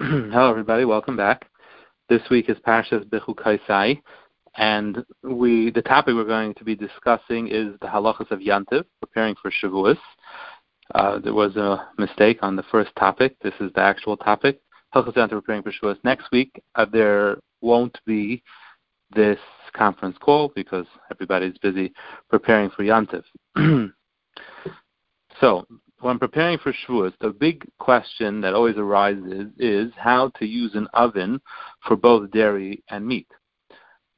Hello, everybody. Welcome back. This week is Parshas Bechukaisai, and we the topic we're going to be discussing is the halachas of Yantiv, preparing for Shavuos. Uh, there was a mistake on the first topic. This is the actual topic. Halachas Yantiv, preparing for Shavuos. Next week, uh, there won't be this conference call because everybody's busy preparing for Yantiv. so, when preparing for Shavuos, the big question that always arises is how to use an oven for both dairy and meat.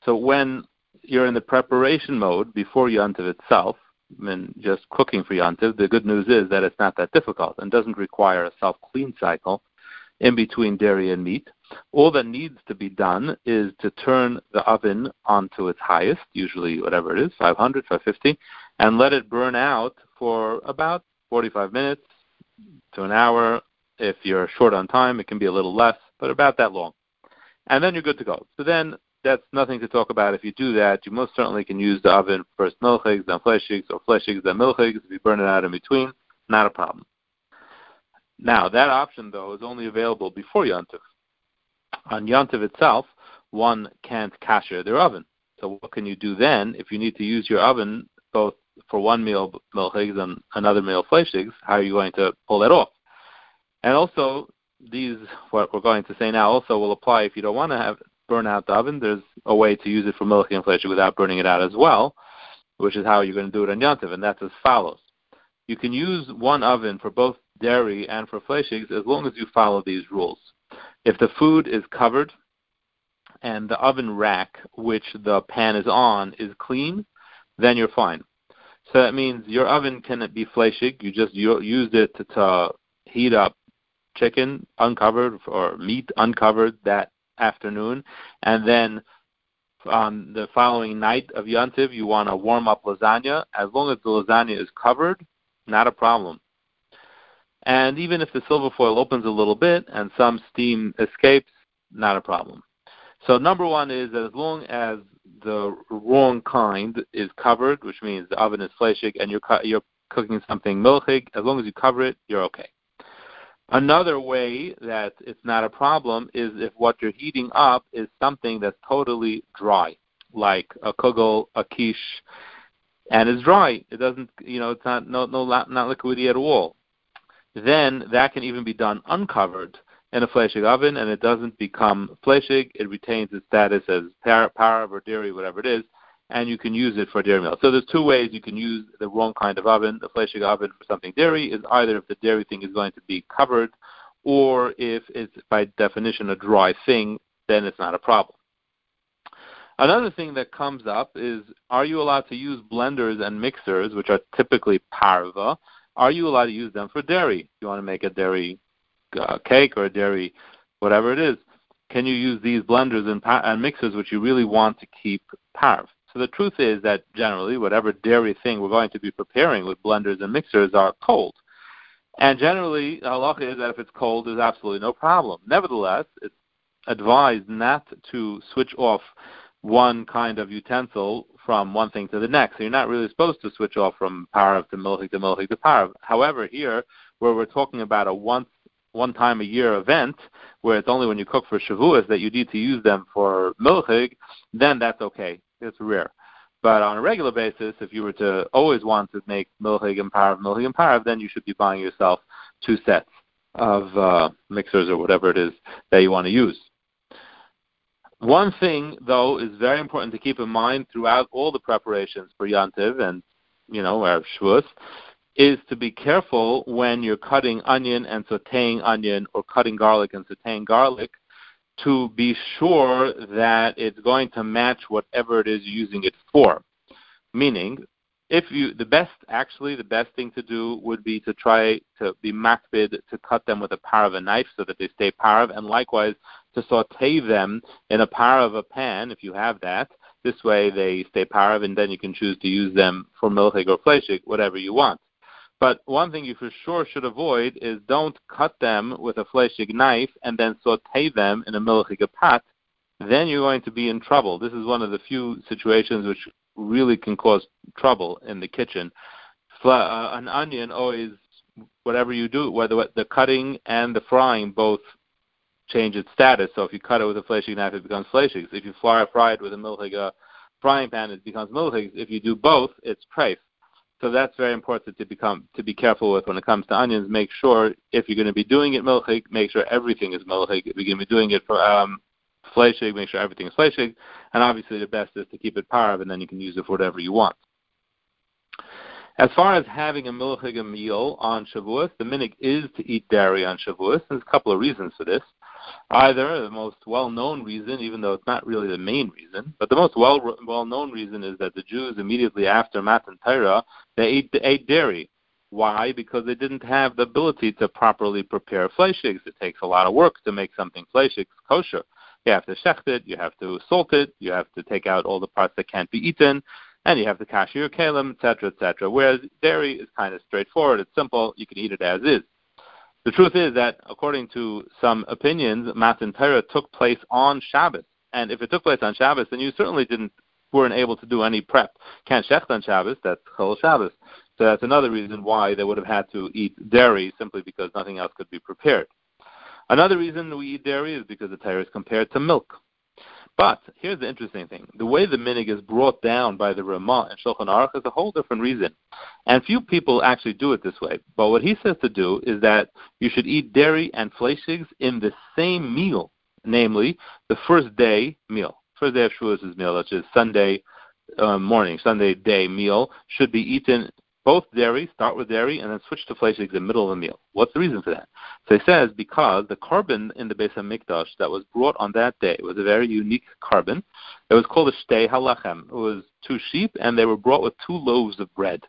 So when you're in the preparation mode before Yantiv itself, and just cooking for Yantiv, the good news is that it's not that difficult and doesn't require a self-clean cycle in between dairy and meat. All that needs to be done is to turn the oven onto its highest, usually whatever it is, 500, 550, and let it burn out for about 45 minutes to an hour. If you're short on time, it can be a little less, but about that long. And then you're good to go. So then that's nothing to talk about. If you do that, you most certainly can use the oven first milchigs, then fleshigs, or fleshigs, then milchigs. If you burn it out in between, not a problem. Now, that option, though, is only available before Yontif. On Yontif itself, one can't kasher their oven. So what can you do then if you need to use your oven both for one meal milchigs and another meal fleshigs, how are you going to pull that off? And also, these what we're going to say now also will apply if you don't want to have burn out the oven. There's a way to use it for milchig and fleshig without burning it out as well, which is how you're going to do it on Yantiv, and that's as follows. You can use one oven for both dairy and for fleshigs as long as you follow these rules. If the food is covered and the oven rack which the pan is on is clean, then you're fine. So that means your oven can be fleshig. You just used it to, to heat up chicken uncovered or meat uncovered that afternoon, and then on the following night of Yontiv, you want to warm up lasagna. As long as the lasagna is covered, not a problem. And even if the silver foil opens a little bit and some steam escapes, not a problem. So number one is as long as the wrong kind is covered, which means the oven is fleshig and you're, you're cooking something milchig, as long as you cover it, you're okay. Another way that it's not a problem is if what you're heating up is something that's totally dry, like a kugel, a quiche, and it's dry. It doesn't, you know, it's not no no not liquidy at all. Then that can even be done uncovered in a fleshig oven, and it doesn't become fleshig. It retains its status as par, or dairy, whatever it is, and you can use it for dairy milk. So there's two ways you can use the wrong kind of oven. The fleshig oven for something dairy is either if the dairy thing is going to be covered, or if it's by definition a dry thing, then it's not a problem. Another thing that comes up is are you allowed to use blenders and mixers, which are typically parva? Are you allowed to use them for dairy? You want to make a dairy uh, cake or a dairy, whatever it is, can you use these blenders and, and mixers which you really want to keep parv? So the truth is that generally, whatever dairy thing we're going to be preparing with blenders and mixers are cold. And generally, the halacha is that if it's cold, there's absolutely no problem. Nevertheless, it's advised not to switch off one kind of utensil from one thing to the next. So you're not really supposed to switch off from parav to milchig to milchig to parav. However, here, where we're talking about a once one time a year event where it's only when you cook for Shavuos that you need to use them for milchig, then that's okay. It's rare. But on a regular basis, if you were to always want to make milchig and parav, milchig and parav, then you should be buying yourself two sets of uh, mixers or whatever it is that you want to use. One thing, though, is very important to keep in mind throughout all the preparations for Yantiv and, you know, Erev Shavuos, is to be careful when you're cutting onion and sauteing onion or cutting garlic and sauteing garlic to be sure that it's going to match whatever it is you're using it for. Meaning, if you the best actually the best thing to do would be to try to be makbid to cut them with a par of a knife so that they stay parav, and likewise to saute them in a par of a pan if you have that. This way they stay parav, and then you can choose to use them for milchig or fleshig, whatever you want. But one thing you for sure should avoid is don't cut them with a fleshig knife and then saute them in a milchig pot. Then you're going to be in trouble. This is one of the few situations which really can cause trouble in the kitchen. Uh, an onion always, whatever you do, whether the cutting and the frying both change its status. So if you cut it with a fleshig knife, it becomes fleshig. If you fry, it with a milchig uh, frying pan, it becomes milchig. If you do both, it's treif. So that's very important to become to be careful with when it comes to onions. Make sure if you're going to be doing it milchig, make sure everything is milchig. If you're going to be doing it for um, make sure everything is fleshig. And obviously, the best is to keep it parv, and then you can use it for whatever you want. As far as having a milchig meal on Shavuos, the minig is to eat dairy on Shavuos. There's a couple of reasons for this. Either the most well-known reason, even though it's not really the main reason, but the most well well-known reason is that the Jews immediately after Matan Torah they ate, ate dairy. Why? Because they didn't have the ability to properly prepare fleishigs. It takes a lot of work to make something fleishigs kosher. You have to shecht it, you have to salt it, you have to take out all the parts that can't be eaten, and you have to kasher kalim, etc., etc. Whereas dairy is kind of straightforward. It's simple. You can eat it as is. The truth is that, according to some opinions, Matan Torah took place on Shabbos. And if it took place on Shabbos, then you certainly didn't weren't able to do any prep. Can't shecht on Shabbos. That's Chillul Shabbos. So that's another reason why they would have had to eat dairy, simply because nothing else could be prepared. Another reason we eat dairy is because the Torah is compared to milk. But here's the interesting thing: the way the minig is brought down by the Ramah and Shulchan Aruch is a whole different reason, and few people actually do it this way. But what he says to do is that you should eat dairy and fleishigs in the same meal, namely the first day meal. First day of Shavuos meal, which is Sunday uh, morning, Sunday day meal, should be eaten both dairy, start with dairy, and then switch to fleshigs in the middle of the meal. What's the reason for that? So he says because the korban in the Beis Hamikdash that was brought on that day was a very unique korban. It was called a shtei halachem. It was two sheep, and they were brought with two loaves of bread.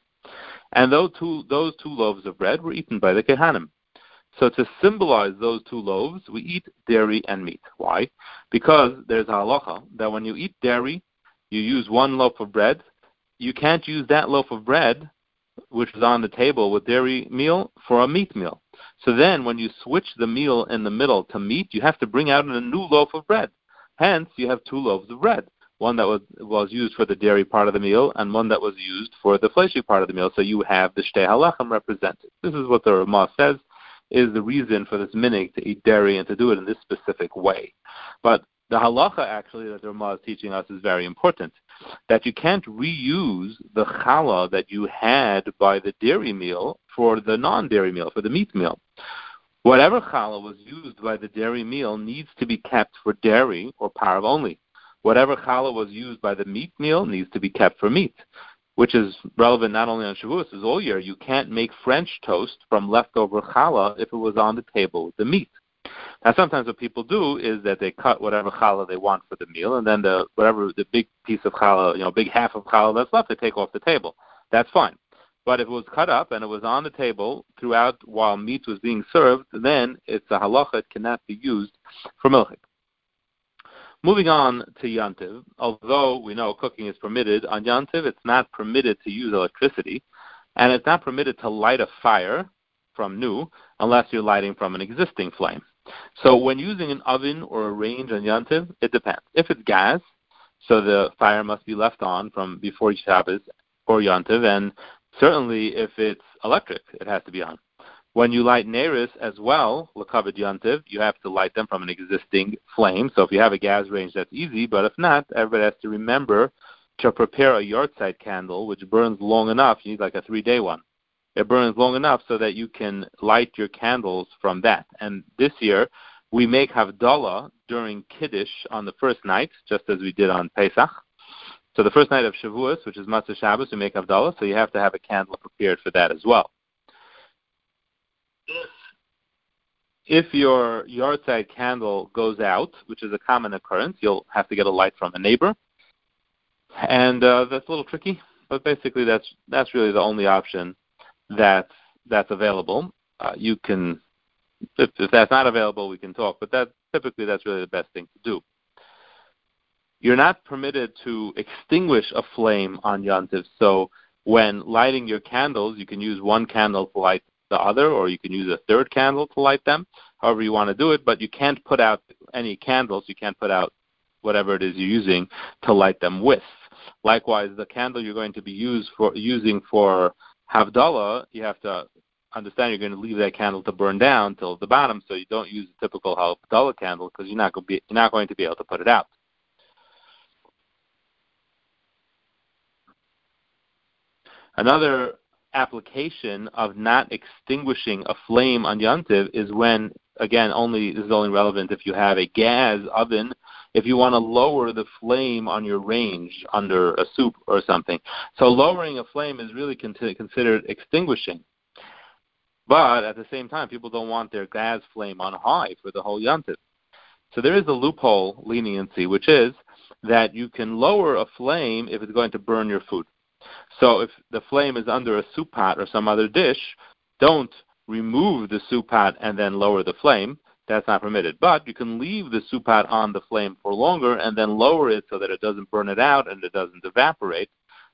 And those two, those two loaves of bread were eaten by the Kehanim. So to symbolize those two loaves, we eat dairy and meat. Why? Because there's a halacha that when you eat dairy, you use one loaf of bread. You can't use that loaf of bread which is on the table with dairy meal for a meat meal. So then when you switch the meal in the middle to meat, you have to bring out a new loaf of bread. Hence, you have two loaves of bread. One that was, was used for the dairy part of the meal and one that was used for the fleshy part of the meal. So you have the shtei halachim represented. This is what the Ramah says is the reason for this minig to eat dairy and to do it in this specific way. But the halacha actually that the Ramah is teaching us is very important that you can't reuse the challah that you had by the dairy meal for the non-dairy meal, for the meat meal. Whatever challah was used by the dairy meal needs to be kept for dairy or parv only. Whatever challah was used by the meat meal needs to be kept for meat, which is relevant not only on Shavuos, is all year. You can't make French toast from leftover challah if it was on the table with the meat. Now, sometimes what people do is that they cut whatever challah they want for the meal, and then the whatever the big piece of challah, you know, big half of challah that's left, they take off the table. That's fine. But if it was cut up and it was on the table throughout while meat was being served, then it's a halacha. It cannot be used for milchik. Moving on to yantiv, although we know cooking is permitted on yantiv, it's not permitted to use electricity, and it's not permitted to light a fire from new unless you're lighting from an existing flame. So when using an oven or a range on Yantiv, it depends. If it's gas, so the fire must be left on from before Shabbos or Yantiv, and certainly if it's electric, it has to be on. When you light Neris as well, Lakabit Yantiv, you have to light them from an existing flame. So if you have a gas range, that's easy, but if not, everybody has to remember to prepare a yahrzeit candle, which burns long enough. You need like a three day one it burns long enough so that you can light your candles from that. And this year, we make Havdalah during Kiddush on the first night, just as we did on Pesach. So the first night of Shavuos, which is Motzei Shabbos, we make Havdalah, so you have to have a candle prepared for that as well. If your yahrzeit candle goes out, which is a common occurrence, you'll have to get a light from a neighbor, and uh, that's a little tricky. But basically, that's that's really the only option that that's available. Uh, you can, if, if that's not available, we can talk. But that typically that's really the best thing to do. You're not permitted to extinguish a flame on Yontif. So when lighting your candles, you can use one candle to light the other, or you can use a third candle to light them, however you want to do it. But you can't put out any candles. You can't put out whatever it is you're using to light them with. Likewise, the candle you're going to be used for using for Havdalah, you have to understand you're going to leave that candle to burn down till the bottom, so you don't use a typical halal candle because you're not going to be you're not going to be able to put it out. Another application of not extinguishing a flame on Yantiv is when, again, only this is only relevant if you have a gas oven. If you want to lower the flame on your range under a soup or something, so lowering a flame is really considered extinguishing. But at the same time, people don't want their gas flame on high for the whole Yantiv. So there is a loophole leniency, which is that you can lower a flame if it's going to burn your food. So if the flame is under a soup pot or some other dish, don't remove the soup pot and then lower the flame. That's not permitted. But you can leave the soup pot on the flame for longer and then lower it so that it doesn't burn it out and it doesn't evaporate.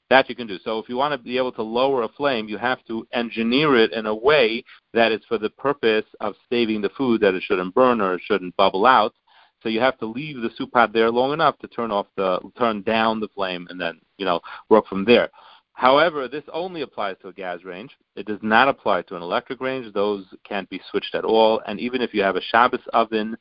That you can do. So if you want to be able to lower a flame, you have to engineer it in a way that is for the purpose of saving the food that it shouldn't burn or it shouldn't bubble out. So you have to leave the soup pot there long enough to turn off the turn down the flame and then, you know, work from there. However, this only applies to a gas range. It does not apply to an electric range. Those can't be switched at all. And even if you have a Shabbos oven,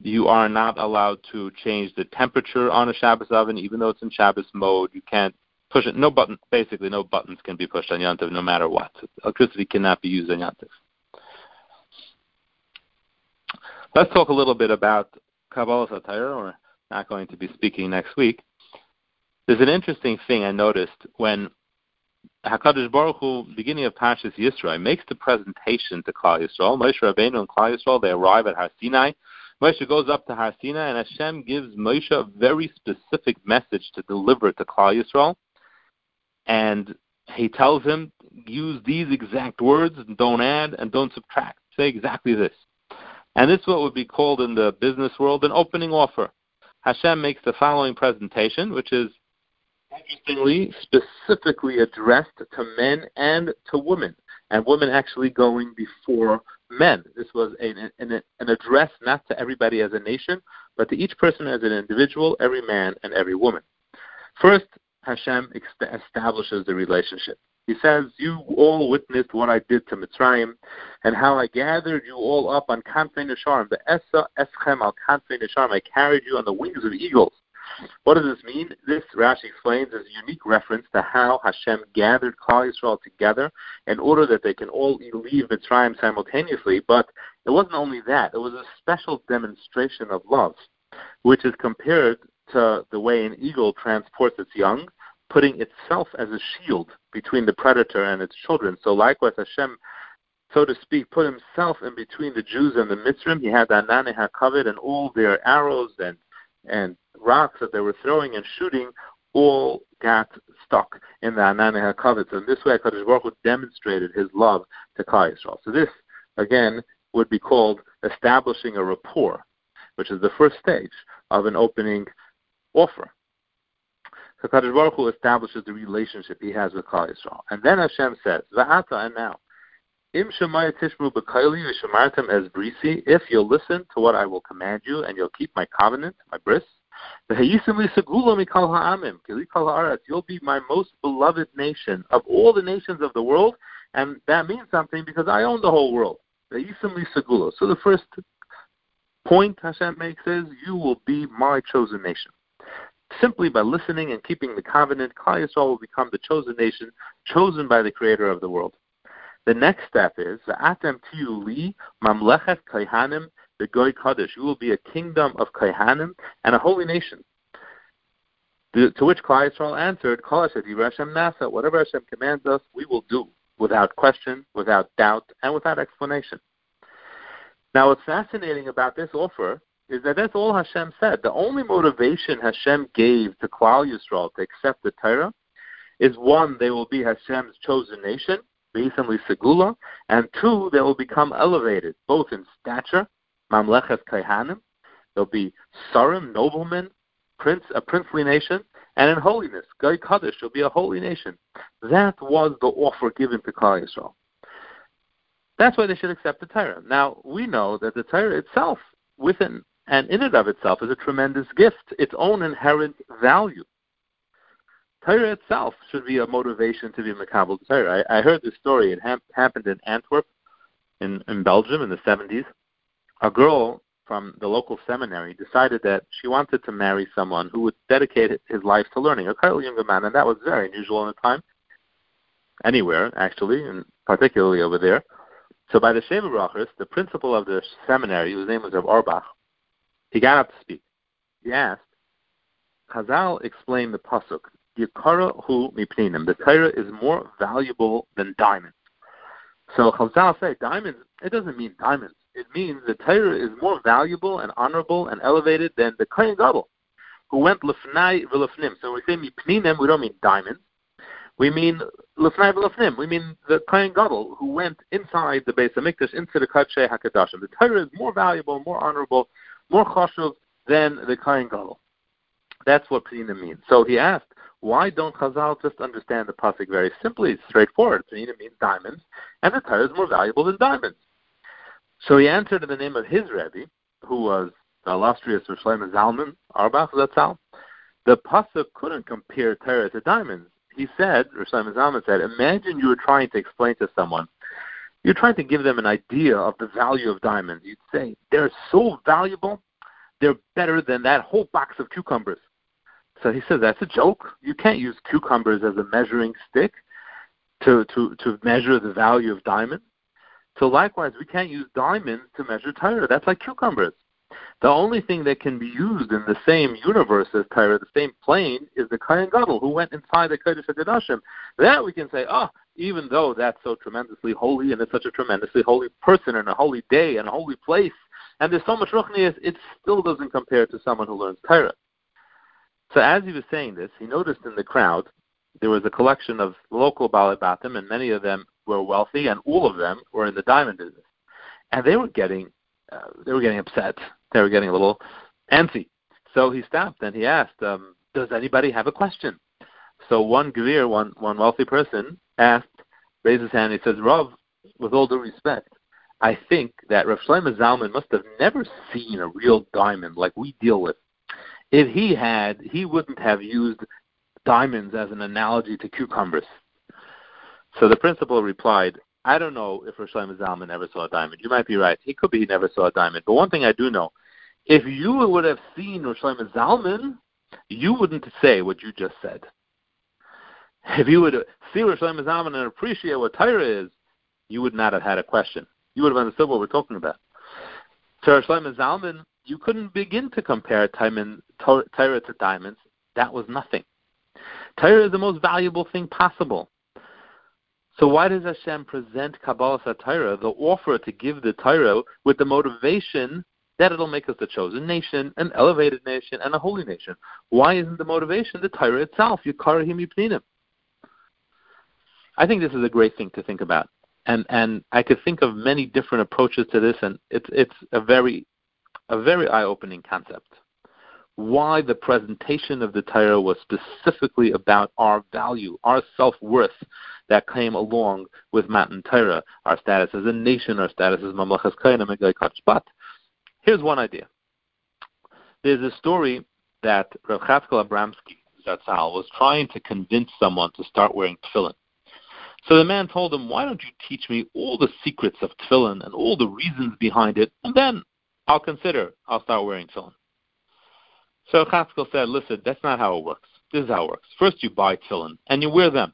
you are not allowed to change the temperature on a Shabbos oven, even though it's in Shabbos mode. You can't push it. No button. Basically, no buttons can be pushed on Yantiv, no matter what. Electricity cannot be used on Yantiv. Let's talk a little bit about Kabbalah Satire. We're not going to be speaking next week. There's an interesting thing I noticed when Hakadosh Baruch Hu, beginning of Parshas Yisro, makes the presentation to Klal Yisrael. Moshe Rabbeinu and Klal Yisrael they arrive at Har Sinai. Moshe goes up to Har Sinai, and Hashem gives Moshe a very specific message to deliver to Klal Yisrael. And he tells him, use these exact words, and don't add and don't subtract. Say exactly this. And this is what would be called in the business world an opening offer. Hashem makes the following presentation, which is interestingly, specifically addressed to men and to women, and women actually going before men. This was an, an, an address not to everybody as a nation, but to each person as an individual, every man and every woman. First, Hashem establishes the relationship. He says, You all witnessed what I did to Mitzrayim and how I gathered you all up on Kanfei Nesharim. The Esa Eschem al Kanfei Nesharim. I carried you on the wings of eagles. What does this mean? This, Rashi explains, is a unique reference to how Hashem gathered Klal Yisrael together in order that they can all leave Mitzrayim simultaneously. But it wasn't only that; it was a special demonstration of love, which is compared to the way an eagle transports its young, putting itself as a shield between the predator and its children. So likewise, Hashem so to speak, put himself in between the Jews and the Mitzrim. He had Anane HaKavod and all their arrows and and rocks that they were throwing and shooting all got stuck in the Anani HaKavod. So in this way, HaKadosh Baruch Hu demonstrated his love to Klal Yisrael. So this, again, would be called establishing a rapport, which is the first stage of an opening offer. HaKadosh Baruch Hu establishes the relationship he has with Klal Yisrael. And then Hashem says, V'ata, and now, Im Tishmu B'Kaili V'Shemartem Es Brisi, if you'll listen to what I will command you and you'll keep my covenant, my bris, You'll be my most beloved nation of all the nations of the world, and that means something because I own the whole world. So the first point Hashem makes is, you will be my chosen nation. Simply by listening and keeping the covenant, Klal Yisrael will become the chosen nation, chosen by the Creator of the world. The next step is, Atem Tiyuli Mamlechet Kaihanim the Goy Kaddish. You will be a kingdom of Kaihanim and a holy nation. To, to which Klal Yisrael answered, Hashem Nasa, whatever Hashem commands us, we will do, without question, without doubt, and without explanation. Now, what's fascinating about this offer is that that's all Hashem said. The only motivation Hashem gave to Klal Yisrael to accept the Torah is one, they will be Hashem's chosen nation, basically Segula, and two, they will become elevated, both in stature Mamlechet Kaihanim. There'll be Sarim, noblemen, prince, a princely nation, and in holiness, Gai Kaddish will be a holy nation. That was the offer given to Klal Yisrael. That's why they should accept the Torah. Now we know that the Torah itself, within and in and of itself, is a tremendous gift, its own inherent value. Torah itself should be a motivation to be Makabal Torah. I, I heard this story. It ha- happened in Antwerp in, in Belgium in the 70s, a girl from the local seminary decided that she wanted to marry someone who would dedicate his life to learning, a quite younger man, and that was very unusual in the time, anywhere actually, and particularly over there. So by the Sheva Brachas, the principal of the seminary, whose name was Rav Auerbach, he got up to speak. He asked, Chazal explained the pasuk, Yikara hu mipninim. The Torah is more valuable than diamonds. So Chazal say diamonds. It doesn't mean diamonds. It means the Torah is more valuable and honorable and elevated than the Kohen Gadol, who went lefnai v'lefnim. So when we say mipninim, we don't mean diamonds. We mean lefnai v'lefnim. We mean the Kohen Gadol, who went inside the Beis Hamikdash into the Kachei Hakadashim. The Torah is more valuable, more honorable, more chashuv than the Kohen Gadol. That's what pninim means. So he asked, why don't Chazal just understand the pasuk very simply? Straightforward. Pninim means diamonds, and the Torah is more valuable than diamonds. So he answered in the name of his Rebbe, who was the illustrious Roshleim Zalman Auerbach Zatzal. The pasuk couldn't compare Torah to diamonds. He said, Roshleim Zalman said, imagine you were trying to explain to someone, you're trying to give them an idea of the value of diamonds. You'd say, they're so valuable, they're better than that whole box of cucumbers. So he says that's a joke. You can't use cucumbers as a measuring stick to, to, to measure the value of diamonds. So likewise, we can't use diamonds to measure Torah. That's like cucumbers. The only thing that can be used in the same universe as Torah, the same plane, is the Kohen Gadol who went inside the Kodesh HaKadoshim. That we can say, oh, even though that's so tremendously holy and it's such a tremendously holy person and a holy day and a holy place, and there's so much ruchnias, it still doesn't compare to someone who learns Torah. So as he was saying this, he noticed in the crowd there was a collection of local Balabatim, and many of them were wealthy, and all of them were in the diamond business. And they were getting, uh, they were getting upset. They were getting a little antsy. So he stopped and he asked, um, "Does anybody have a question?" So one Gvir, one one wealthy person, asked, raised his hand. He says, "Rav, with all due respect, I think that Rav Shlomo Zalman must have never seen a real diamond like we deal with if he had, he wouldn't have used diamonds as an analogy to cucumbers. So the principal replied, I don't know if Rosh Zalman ever saw a diamond. You might be right. He could be he never saw a diamond. But one thing I do know, if you would have seen Rosh Zalman, you wouldn't say what you just said. If you would see Rosh Zalman and appreciate what Torah is, you would not have had a question. You would have understood what we're talking about. So Rosh Zalman you couldn't begin to compare Torah to diamonds. That was nothing. Torah is the most valuable thing possible. So why does Hashem present Kabbalah Torah, the offer to give the Torah, with the motivation that it'll make us a chosen nation, an elevated nation, and a holy nation? Why isn't the motivation the Torah itself? Yikarahim Yipninim. I think this is a great thing to think about, and and I could think of many different approaches to this, and it's it's a very a very eye-opening concept. Why the presentation of the Torah was specifically about our value, our self-worth that came along with Matan Torah, our status as a nation, our status as Mamlechas Kainim and But here's one idea. There's a story that Rav Chatzkel Abramsky, Zatzal, was trying to convince someone to start wearing tefillin. So the man told him, Why don't you teach me all the secrets of tefillin and all the reasons behind it, and then I'll consider. I'll start wearing tefillin. So Chatzkel said, listen, that's not how it works. This is how it works. First you buy tefillin, and you wear them.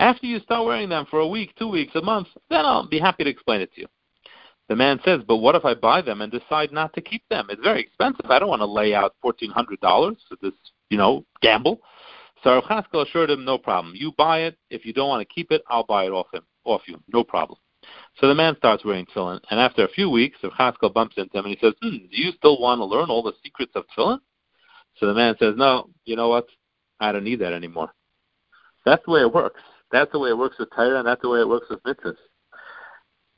After you start wearing them for a week, two weeks, a month, then I'll be happy to explain it to you. The man says, but what if I buy them and decide not to keep them? It's very expensive. I don't want to lay out $1,400 for this, you know, gamble. So Chatzkel assured him, no problem. You buy it. If you don't want to keep it, I'll buy it off him, off you. No problem. So the man starts wearing tefillin, and after a few weeks, Rav Chatzkel bumps into him and he says, hmm, do you still want to learn all the secrets of tefillin? So the man says, no, you know what? I don't need that anymore. That's the way it works. That's the way it works with Torah, and that's the way it works with mitzvahs.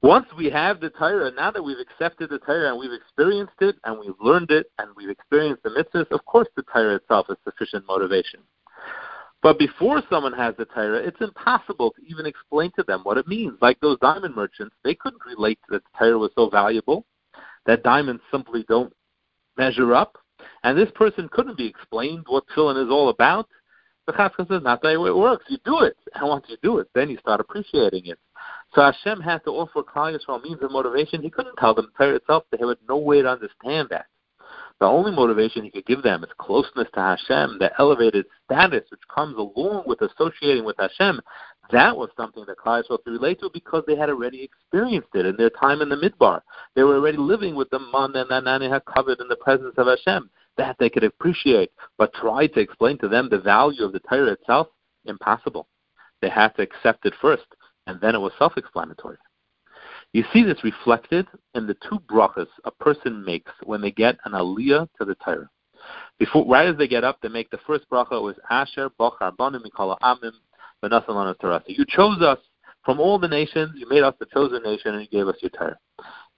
Once we have the Torah, now that we've accepted the Torah and we've experienced it and we've learned it and we've experienced the mitzvahs, of course the Torah itself is sufficient motivation. But before someone has the Torah, it's impossible to even explain to them what it means. Like those diamond merchants, they couldn't relate that the Torah was so valuable, that diamonds simply don't measure up. And this person couldn't be explained what tefillin is all about. The Chatzkel says, not the way it works. You do it. And once you do it, then you start appreciating it. So Hashem had to offer Klal Yisrael means of motivation. He couldn't tell them Torah itself. They had no way to understand that. The only motivation he could give them is closeness to Hashem, the elevated status which comes along with associating with Hashem. That was something that Klal Yisrael could relate to because they had already experienced it in their time in the Midbar. They were already living with the man and Anani HaKavod in the presence of Hashem. That they could appreciate, but try to explain to them the value of the Torah itself, impossible. They had to accept it first, and then it was self-explanatory. You see this reflected in the two brachas a person makes when they get an aliyah to the Torah. Before, right as they get up, they make the first bracha was Asher Bachar Banim Mikala Amim Benasalana Torah. You chose us from all the nations. You made us the chosen nation, and you gave us your Torah.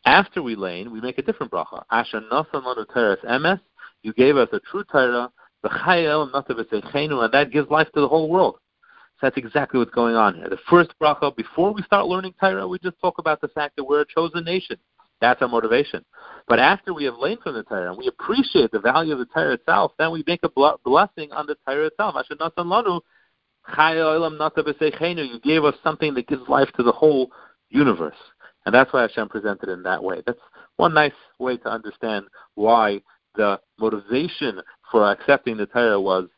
After we lane, we make a different bracha. Asher Nasalana Torah Emes. You gave us a true Torah. The Chayel and that gives life to the whole world. So that's exactly what's going on here. The first bracha, before we start learning Torah, we just talk about the fact that we're a chosen nation. That's our motivation. But after we have learned from the Torah and we appreciate the value of the Torah itself, then we make a blessing on the Torah itself. You gave us something that gives life to the whole universe. And that's why Hashem presented it in that way. That's one nice way to understand why the motivation for accepting the Torah was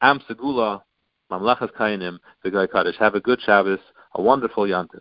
Am Segula, Mamlachas Kainim, V'Gai Kaddish. Have a good Shabbos, a wonderful Yantif.